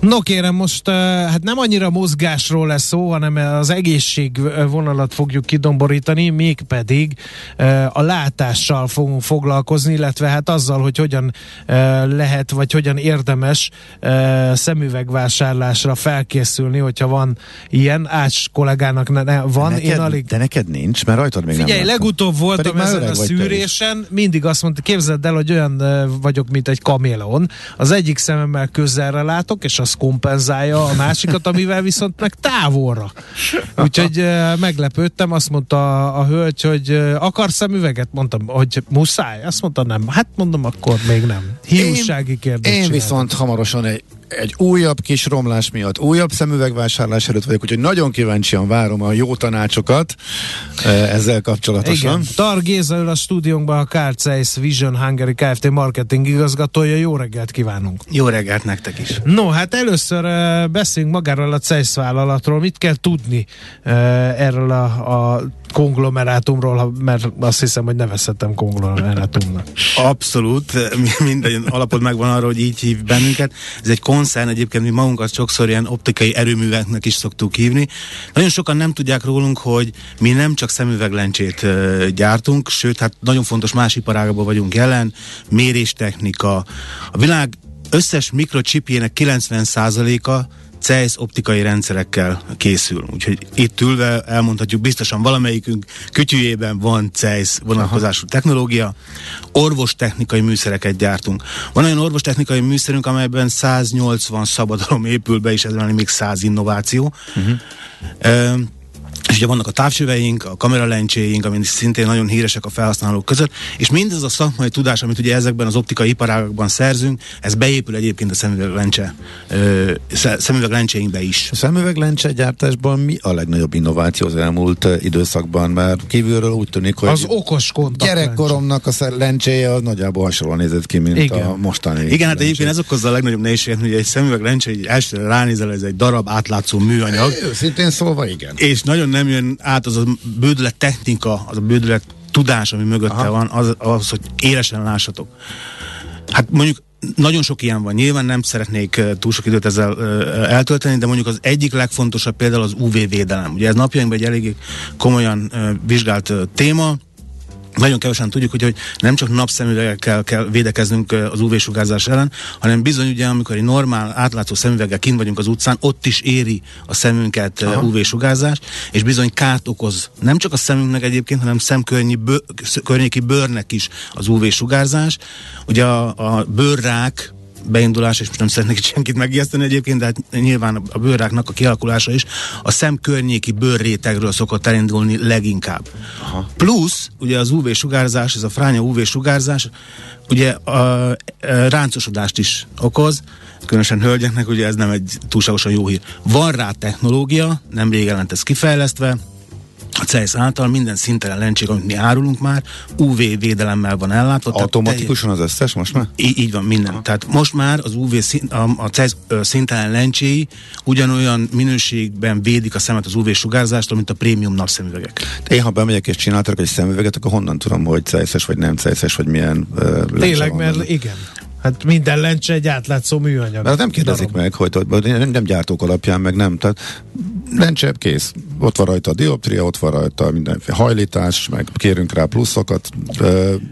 No kérem, most hát nem annyira mozgásról lesz szó, hanem az egészség vonalat fogjuk kidomborítani, mégpedig a látással fogunk foglalkozni, illetve hát azzal, hogy hogyan lehet, vagy hogyan érdemes szemüvegvásárlásra felkészülni, hogyha van ilyen. Ács kollégának ne, ne, van, neked, én alig... De neked nincs, mert rajtad még Figyelj, nem legutóbb voltam ezen a szűrésen, mindig azt mondta, képzeld el, hogy olyan vagyok, mint egy kaméleon. Az egyik szememmel közelre látok, és a az kompenzálja a másikat, amivel viszont meg távolra. Úgyhogy meglepődtem, azt mondta a, hölgy, hogy akar szemüveget? Mondtam, hogy muszáj. Azt mondta, nem. Hát mondom, akkor még nem. Hiúsági kérdés. Én, én viszont hamarosan egy egy újabb kis romlás miatt, újabb szemüvegvásárlás előtt vagyok, úgyhogy nagyon kíváncsian várom a jó tanácsokat ezzel kapcsolatosan. Igen. Tar Géza a stúdiónkban a Carl Zeiss Vision Hungary Kft. marketing igazgatója. Jó reggelt kívánunk! Jó reggelt nektek is! No, hát először uh, beszéljünk magáról a Zeiss vállalatról. Mit kell tudni uh, erről a, a konglomerátumról, mert azt hiszem, hogy nevezhetem konglomerátumnak. Abszolút, minden alapod megvan arra, hogy így hív bennünket. Ez egy koncern, egyébként mi magunkat sokszor ilyen optikai erőműveknek is szoktuk hívni. Nagyon sokan nem tudják rólunk, hogy mi nem csak szemüveglencsét gyártunk, sőt, hát nagyon fontos más iparágban vagyunk jelen, méréstechnika. A világ összes mikrocsipjének 90%-a CEIS optikai rendszerekkel készül. Úgyhogy itt ülve elmondhatjuk, biztosan valamelyikünk kütyűjében van CEIS vonatkozású technológia. Orvostechnikai műszereket gyártunk. Van olyan orvostechnikai műszerünk, amelyben 180 szabadalom épül be, és ezzel még 100 innováció. Uh-huh. És ugye vannak a távcsöveink, a kameralencséink, amik szintén nagyon híresek a felhasználók között, és mindez a szakmai tudás, amit ugye ezekben az optikai iparágakban szerzünk, ez beépül egyébként a szemüveglencse, szemüveglencséinkbe is. A szemüveglencse gyártásban mi a legnagyobb innováció az elmúlt időszakban? Mert kívülről úgy tűnik, hogy az okos gyerekkoromnak a lencséje az nagyjából hasonlóan nézett ki, mint Igen. a mostani. Igen, hát egyébként ez okozza a legnagyobb nehézséget, hogy egy szemüveglencse, egy elsőre ránézel, ez egy darab átlátszó műanyag. Őszintén szólva, igen. És nagyon nem jön át az a bődület technika, az a bődület tudás, ami mögötte Aha. van, az, az, hogy élesen lássatok. Hát mondjuk nagyon sok ilyen van. Nyilván nem szeretnék túl sok időt ezzel eltölteni, de mondjuk az egyik legfontosabb például az UV védelem. Ugye ez napjainkban egy elég komolyan vizsgált téma, nagyon kevesen tudjuk, hogy, hogy nem csak napszemüvegekkel kell védekeznünk az UV-sugárzás ellen, hanem bizony ugye, amikor egy normál, átlátszó szemüveggel kint vagyunk az utcán, ott is éri a szemünket Aha. UV-sugárzás, és bizony kárt okoz nem csak a szemünknek egyébként, hanem szemkörnyéki bőrnek is az UV-sugárzás. Ugye a, a bőrrák beindulás, és most nem szeretnék senkit megijeszteni egyébként, de hát nyilván a bőrráknak a kialakulása is a szem környéki bőrrétegről szokott elindulni leginkább. Aha. Plusz, ugye az UV-sugárzás, ez a fránya UV-sugárzás, ugye a, a ráncosodást is okoz, különösen hölgyeknek, ugye ez nem egy túlságosan jó hír. Van rá technológia, nem régen lett ez kifejlesztve, a CESZ által minden szintelen lencsék, amit mi árulunk már, UV védelemmel van ellátva. Automatikusan az összes most már? Így, így van, minden. Aha. Tehát most már az UV szint, a, a CESZ szintelen lencséi ugyanolyan minőségben védik a szemet az UV sugárzástól, mint a prémium napszemüvegek. Én ha bemegyek és csináltak egy szemüveget, akkor honnan tudom, hogy CESZ-es vagy nem CESZ-es, vagy milyen uh, Tényleg, mert benne. igen. Hát minden lencse egy átlátszó műanyag. Mert nem kérdezik darab. meg, hogy, hogy nem gyártók alapján, meg nem. Tehát lencse, kész. Ott van rajta a dioptria, ott van rajta mindenféle hajlítás, meg kérünk rá pluszokat,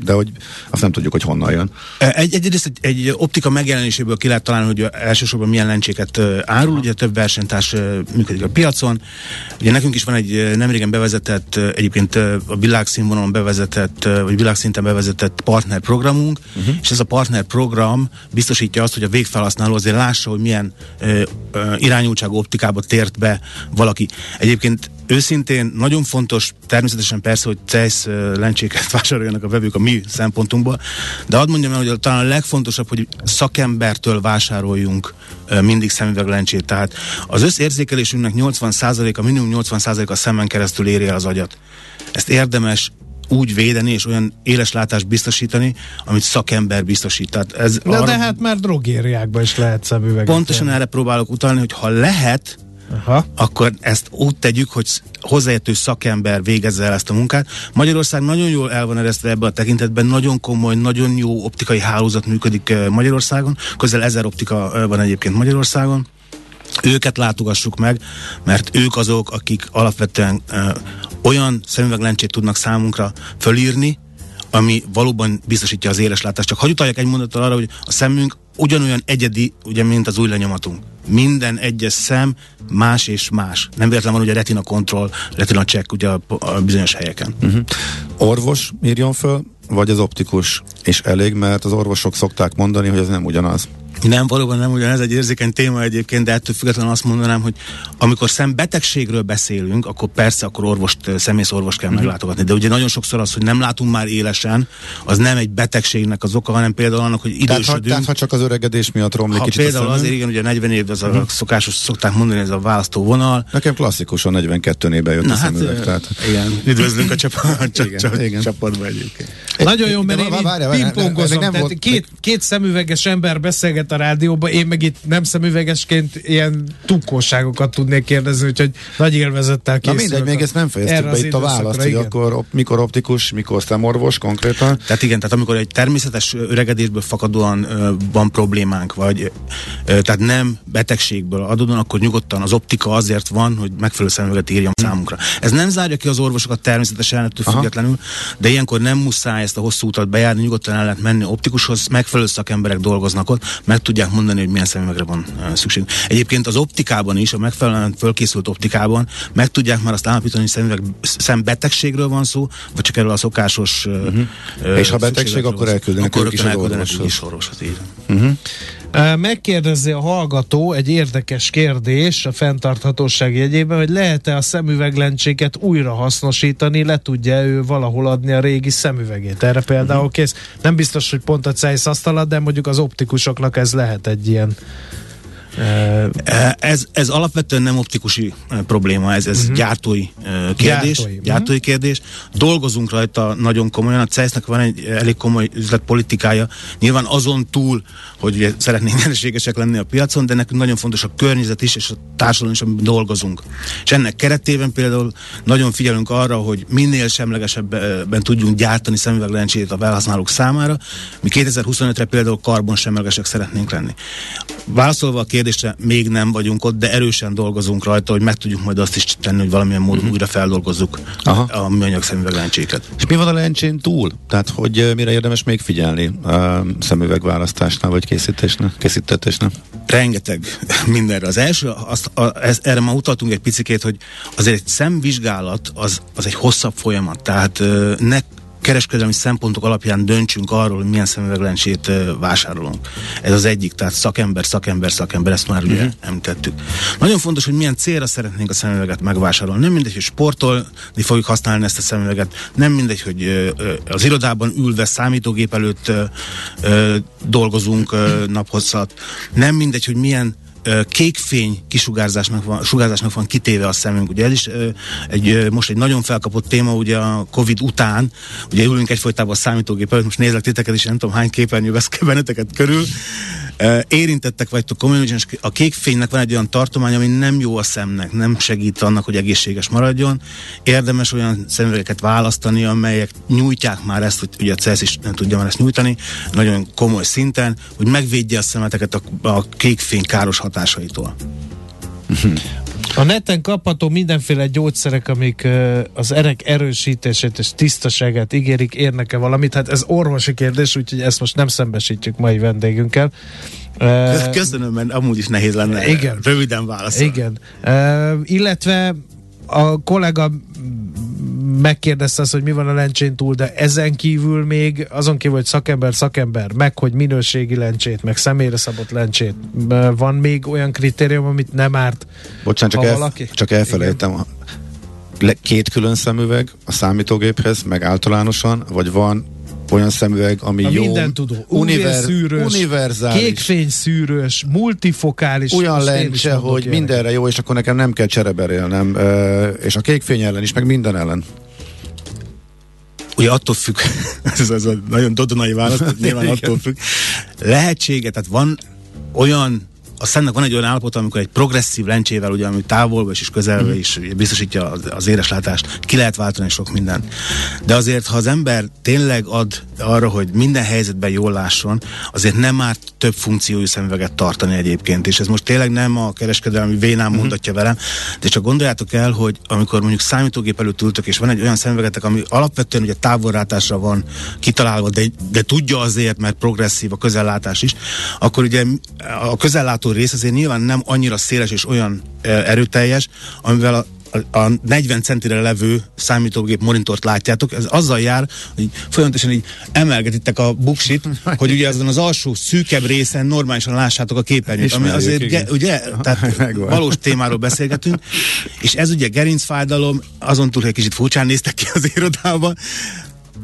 de hogy azt nem tudjuk, hogy honnan jön. Egy, egyrészt egy, egy optika megjelenéséből ki lehet találni, hogy elsősorban milyen lencséket árul, ugye több versenytárs működik a piacon. Ugye nekünk is van egy nemrégen bevezetett, egyébként a világszínvonalon bevezetett, vagy világszinten bevezetett partnerprogramunk, uh-huh. és ez a partnerprogram biztosítja azt, hogy a végfelhasználó azért lássa, hogy milyen ö, ö, irányultságú optikába tért be valaki. Egyébként őszintén nagyon fontos, természetesen persze, hogy CESZ lencséket vásároljanak a vevők a mi szempontunkból, de hadd mondjam el, hogy talán a legfontosabb, hogy szakembertől vásároljunk mindig szemüveglencsét. Tehát az összérzékelésünknek 80%-a, minimum 80%-a szemen keresztül éri az agyat. Ezt érdemes úgy védeni és olyan éles látást biztosítani, amit szakember biztosít. Tehát ez de, arra... de hát már drogériákban is lehet szemüveget. Pontosan erre próbálok utalni, hogy ha lehet, Aha. akkor ezt úgy tegyük, hogy hozzáértő szakember végezze el ezt a munkát. Magyarország nagyon jól el van eresztve ebben a tekintetben, nagyon komoly, nagyon jó optikai hálózat működik eh, Magyarországon, közel ezer optika eh, van egyébként Magyarországon. Őket látogassuk meg, mert ők azok, akik alapvetően eh, olyan szemüveglencsét tudnak számunkra fölírni, ami valóban biztosítja az éles látást. Csak hagyj utaljak egy mondattal arra, hogy a szemünk ugyanolyan egyedi, ugye, mint az új lenyomatunk. Minden egyes szem más és más. Nem véletlen van ugye retina kontroll, retina check ugye a, a bizonyos helyeken. Uh-huh. Orvos írjon föl, vagy az optikus és elég, mert az orvosok szokták mondani, hogy ez nem ugyanaz. Nem, valóban nem ugyanez egy érzékeny téma egyébként, de ettől függetlenül azt mondanám, hogy amikor szembetegségről beszélünk, akkor persze akkor orvost, szemész orvost kell uh-huh. meglátogatni. De ugye nagyon sokszor az, hogy nem látunk már élesen, az nem egy betegségnek az oka, hanem például annak, hogy idősödünk. Tehát, ha, tehát ha csak az öregedés miatt romlik ha kicsit például azért, igen, ugye 40 év, az uh-huh. a szokásos, szokták mondani, ez a választó vonal. Nekem klasszikusan 42 évben jött Na, a szemüveg. Hát, tehát. Igen, üdvözlünk a csapatba egyébként. Nagyon jó, mert én pingpongozom. Két, két szemüveges ember beszélget a rádióban, én meg itt nem szemüvegesként ilyen tukóságokat tudnék kérdezni, úgyhogy nagy élvezettel Na készülök. mindegy, még ezt nem fejeztük be itt a választ, hogy akkor op, mikor optikus, mikor szemorvos konkrétan. Tehát igen, tehát amikor egy természetes öregedésből fakadóan ö, van problémánk, vagy ö, tehát nem betegségből adódóan, akkor nyugodtan az optika azért van, hogy megfelelő szemüveget írjon Hm. számunkra. Ez nem zárja ki az orvosokat természetesen függetlenül, de ilyenkor nem muszáj ezt a hosszú utat bejárni, nyugodtan el lehet menni optikushoz, megfelelő szakemberek dolgoznak ott, meg tudják mondani, hogy milyen szemüvegre van ö, szükség. Egyébként az optikában is, a megfelelően fölkészült optikában meg tudják már azt állapítani, hogy szemüveg, szembetegségről van szó, vagy csak erről a szokásos uh-huh. Mhm. És ha betegség, akkor elküldenek akkor ők is elküldenek is orvoshoz. Így. van. Megkérdezi a hallgató egy érdekes kérdés a fenntarthatóság jegyében, hogy lehet-e a szemüveglencséket újra hasznosítani, le tudja ő valahol adni a régi szemüvegét. Erre például kész. Nem biztos, hogy pont a CEISZ asztalat, de mondjuk az optikusoknak ez lehet egy ilyen Ez, ez alapvetően nem optikusi eh, probléma, ez, ez uh-huh. gyártói eh, kérdés. Gyártói, Gyártói, mhm. kérdés. Dolgozunk rajta nagyon komolyan. A CESZ-nek van egy elég komoly üzletpolitikája. Nyilván azon túl, hogy ugye szeretnénk nyereségesek lenni a piacon, de nekünk nagyon fontos a környezet is, és a társadalom is, amiben dolgozunk. És ennek keretében például nagyon figyelünk arra, hogy minél semlegesebben tudjunk gyártani szemüveglencsét a felhasználók számára. Mi 2025-re például karbon semlegesek szeretnénk lenni. Válaszolva a kérdésre, még nem vagyunk ott, de erősen dolgozunk rajta, hogy meg tudjuk majd azt is tenni, hogy valamilyen módon uh-huh. újra feldolgozzuk Aha. a műanyag szemüveglencséket. És mi van a lencsén túl? Tehát, hogy mire érdemes még figyelni a szemüvegválasztásnál, vagy készítésnél, készítetésnél? rengeteg mindenre. Az első, azt, a, ez, erre már utaltunk egy picikét, hogy azért egy szemvizsgálat az, az egy hosszabb folyamat, tehát ne kereskedelmi szempontok alapján döntsünk arról, hogy milyen szemüveglencsét vásárolunk. Ez az egyik, tehát szakember, szakember, szakember, ezt már ugye uh-huh. említettük. Nagyon fontos, hogy milyen célra szeretnénk a szemüveget megvásárolni. Nem mindegy, hogy sportolni fogjuk használni ezt a szemüveget, nem mindegy, hogy az irodában ülve számítógép előtt dolgozunk naphosszat, nem mindegy, hogy milyen kékfény kisugárzásnak van, sugárzásnak van kitéve a szemünk. Ugye ez is egy, most egy nagyon felkapott téma, ugye a Covid után, ugye ülünk egyfolytában a számítógép előtt, most nézlek titeket, és nem tudom hány képernyő vesz ki benneteket körül. Érintettek vagytok komolyan, a kékfénynek van egy olyan tartomány, ami nem jó a szemnek, nem segít annak, hogy egészséges maradjon. Érdemes olyan szemüvegeket választani, amelyek nyújtják már ezt, hogy ugye a CESZ is nem tudja már ezt nyújtani, nagyon komoly szinten, hogy megvédje a szemeteket a, a kékfény káros hatásaitól. A neten kapható mindenféle gyógyszerek, amik az erek erősítését és tisztaságát ígérik, érnek-e valamit? Hát ez orvosi kérdés, úgyhogy ezt most nem szembesítjük mai vendégünkkel. Köszönöm, mert amúgy is nehéz lenne Igen. röviden válaszolni. Igen. Uh, illetve a kollega megkérdezte azt, hogy mi van a lencsén túl, de ezen kívül még, azon kívül, hogy szakember, szakember, meg hogy minőségi lencsét, meg személyre szabott lencsét, van még olyan kritérium, amit nem árt, Bocsánat, csak, Ha el, valaki- csak elfelejtem. Le, két külön szemüveg a számítógéphez, meg általánosan, vagy van olyan szemüveg, ami a jó, minden tudó, univer, univerzális, kékfényszűrős, multifokális, olyan lencse, hogy mindenre jó, és akkor nekem nem kell csereberélnem, és a kékfény ellen is, meg minden ellen. Ugye attól függ, ez, ez a nagyon dodonai válasz, nyilván attól függ. Lehetsége, tehát van olyan a szemnek van egy olyan állapota, amikor egy progresszív lencsével, ugye, ami távolba is és közelbe Mhm. is biztosítja az, az éreslátást, ki lehet váltani sok mindent. De azért, ha az ember tényleg ad arra, hogy minden helyzetben jól lásson, azért nem árt több funkciójú szemüveget tartani egyébként. És ez most tényleg nem a kereskedelmi vénám Mhm. mondatja velem, de csak gondoljátok el, hogy amikor mondjuk számítógép előtt ültök, és van egy olyan szemüvegetek, ami alapvetően ugye távolrátásra van kitalálva, de, de tudja azért, mert progresszív a közellátás is, akkor ugye a közellátó rész azért nyilván nem annyira széles és olyan e, erőteljes, amivel a a, a 40 centire levő számítógép monitort látjátok, ez azzal jár, hogy folyamatosan így emelgetitek a buksit, hogy ugye azon az alsó szűkebb részen normálisan lássátok a képernyőt, ami azért, igen. ge, ugye, tehát Megvan. valós témáról beszélgetünk, és ez ugye gerincfájdalom, azon túl, hogy kicsit furcsán néztek ki az irodában,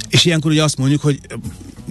és ilyenkor ugye azt mondjuk, hogy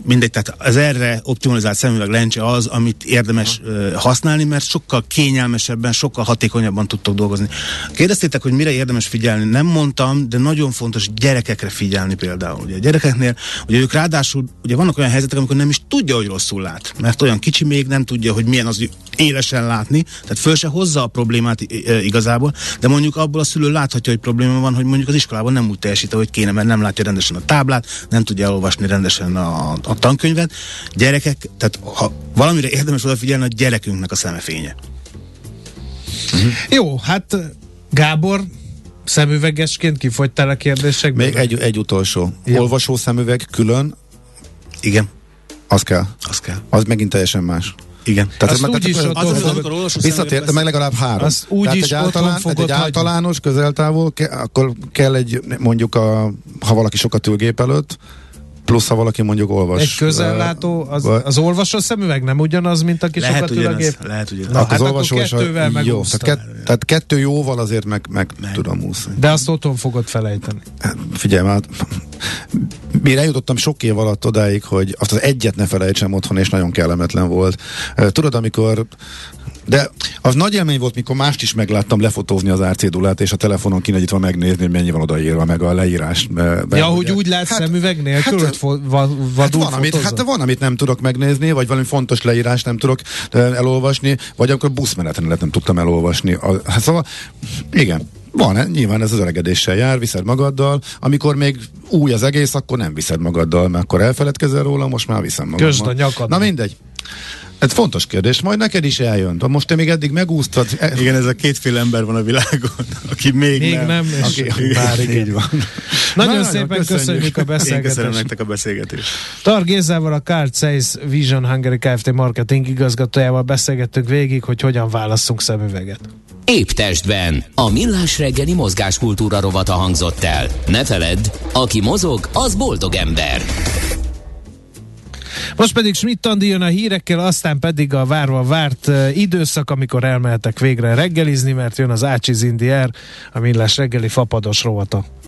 mindegy, tehát az erre optimalizált szemüveg lencse az, amit érdemes uh, használni, mert sokkal kényelmesebben, sokkal hatékonyabban tudtok dolgozni. Kérdeztétek, hogy mire érdemes figyelni? Nem mondtam, de nagyon fontos gyerekekre figyelni például. Ugye a gyerekeknél, ugye ők ráadásul, ugye vannak olyan helyzetek, amikor nem is tudja, hogy rosszul lát, mert olyan kicsi még nem tudja, hogy milyen az élesen látni, tehát föl se hozza a problémát igazából, de mondjuk abból a szülő láthatja, hogy probléma van, hogy mondjuk az iskolában nem úgy teljesít, hogy kéne, mert nem látja rendesen a táblát, nem tudja elolvasni rendesen a, a tankönyvet. Gyerekek, tehát ha valamire érdemes odafigyelni, a gyerekünknek a szemefénye. Uh-huh. Jó, hát Gábor, szemüvegesként kifogytál a kérdések? Még egy, egy utolsó. Jó. Olvasó szemüveg külön? Igen. Az kell? Az kell. Az megint teljesen más. Igen. Tehát Azt úgy is az, az, az, visszatért, meg legalább három. Az úgy Tehát is egy, általán, egy általános közeltávol, ke, akkor kell egy, mondjuk, a, ha valaki sokat ül gép előtt, plusz ha valaki mondjuk olvas. Egy közellátó, az, az olvasó szemüveg nem ugyanaz, mint aki lehet sokat ül a gép? Lehet ugyanaz. Na, hát, hát az olvasó kettővel a, jó, tehát, kett, tehát kettő jóval azért meg, meg, meg. tudom úszni. De azt otthon fogod felejteni. Hát, figyelj már, mire eljutottam sok év alatt odáig, hogy azt az egyet ne felejtsem otthon, és nagyon kellemetlen volt. Tudod, amikor de az nagy élmény volt, mikor mást is megláttam lefotózni az árcédulát, és a telefonon kinegyítve megnézni, hogy mennyi van odaírva, meg a leírás. Be, be, ja, hogy úgy látsz hát, szemüveg nélkül, hát, fo- va, hát, van, amit, hát van, amit nem tudok megnézni, vagy valami fontos leírás nem tudok elolvasni, vagy amikor buszmeneten nem tudtam elolvasni. Hát szóval, igen, van, nyilván ez az öregedéssel jár, viszed magaddal. Amikor még új az egész, akkor nem viszed magaddal, mert akkor elfeledkezel róla, most már viszem magammal. Közd a nyakad. Na mindegy. Ez fontos kérdés, majd neked is eljön. De most te még eddig megúsztad. Igen, ez a kétféle ember van a világon, aki még, még nem. nem és aki, aki bár így van. Nagyon Na, szépen köszönjük, köszönjük a beszélgetést. Én köszönöm nektek a beszélgetést. Tar Gézával, a Card Sales Vision Hungary Kft. marketing igazgatójával beszélgettünk végig, hogy hogyan válasszunk szemüveget. Épp testben. A millás reggeli mozgáskultúra rovata hangzott el. Ne feledd, aki mozog, az boldog ember. Most pedig Schmidt Andi jön a hírekkel, aztán pedig a várva várt időszak, amikor elmehetek végre reggelizni, mert jön az Ácsiz Indier, a millás reggeli fapados rovata.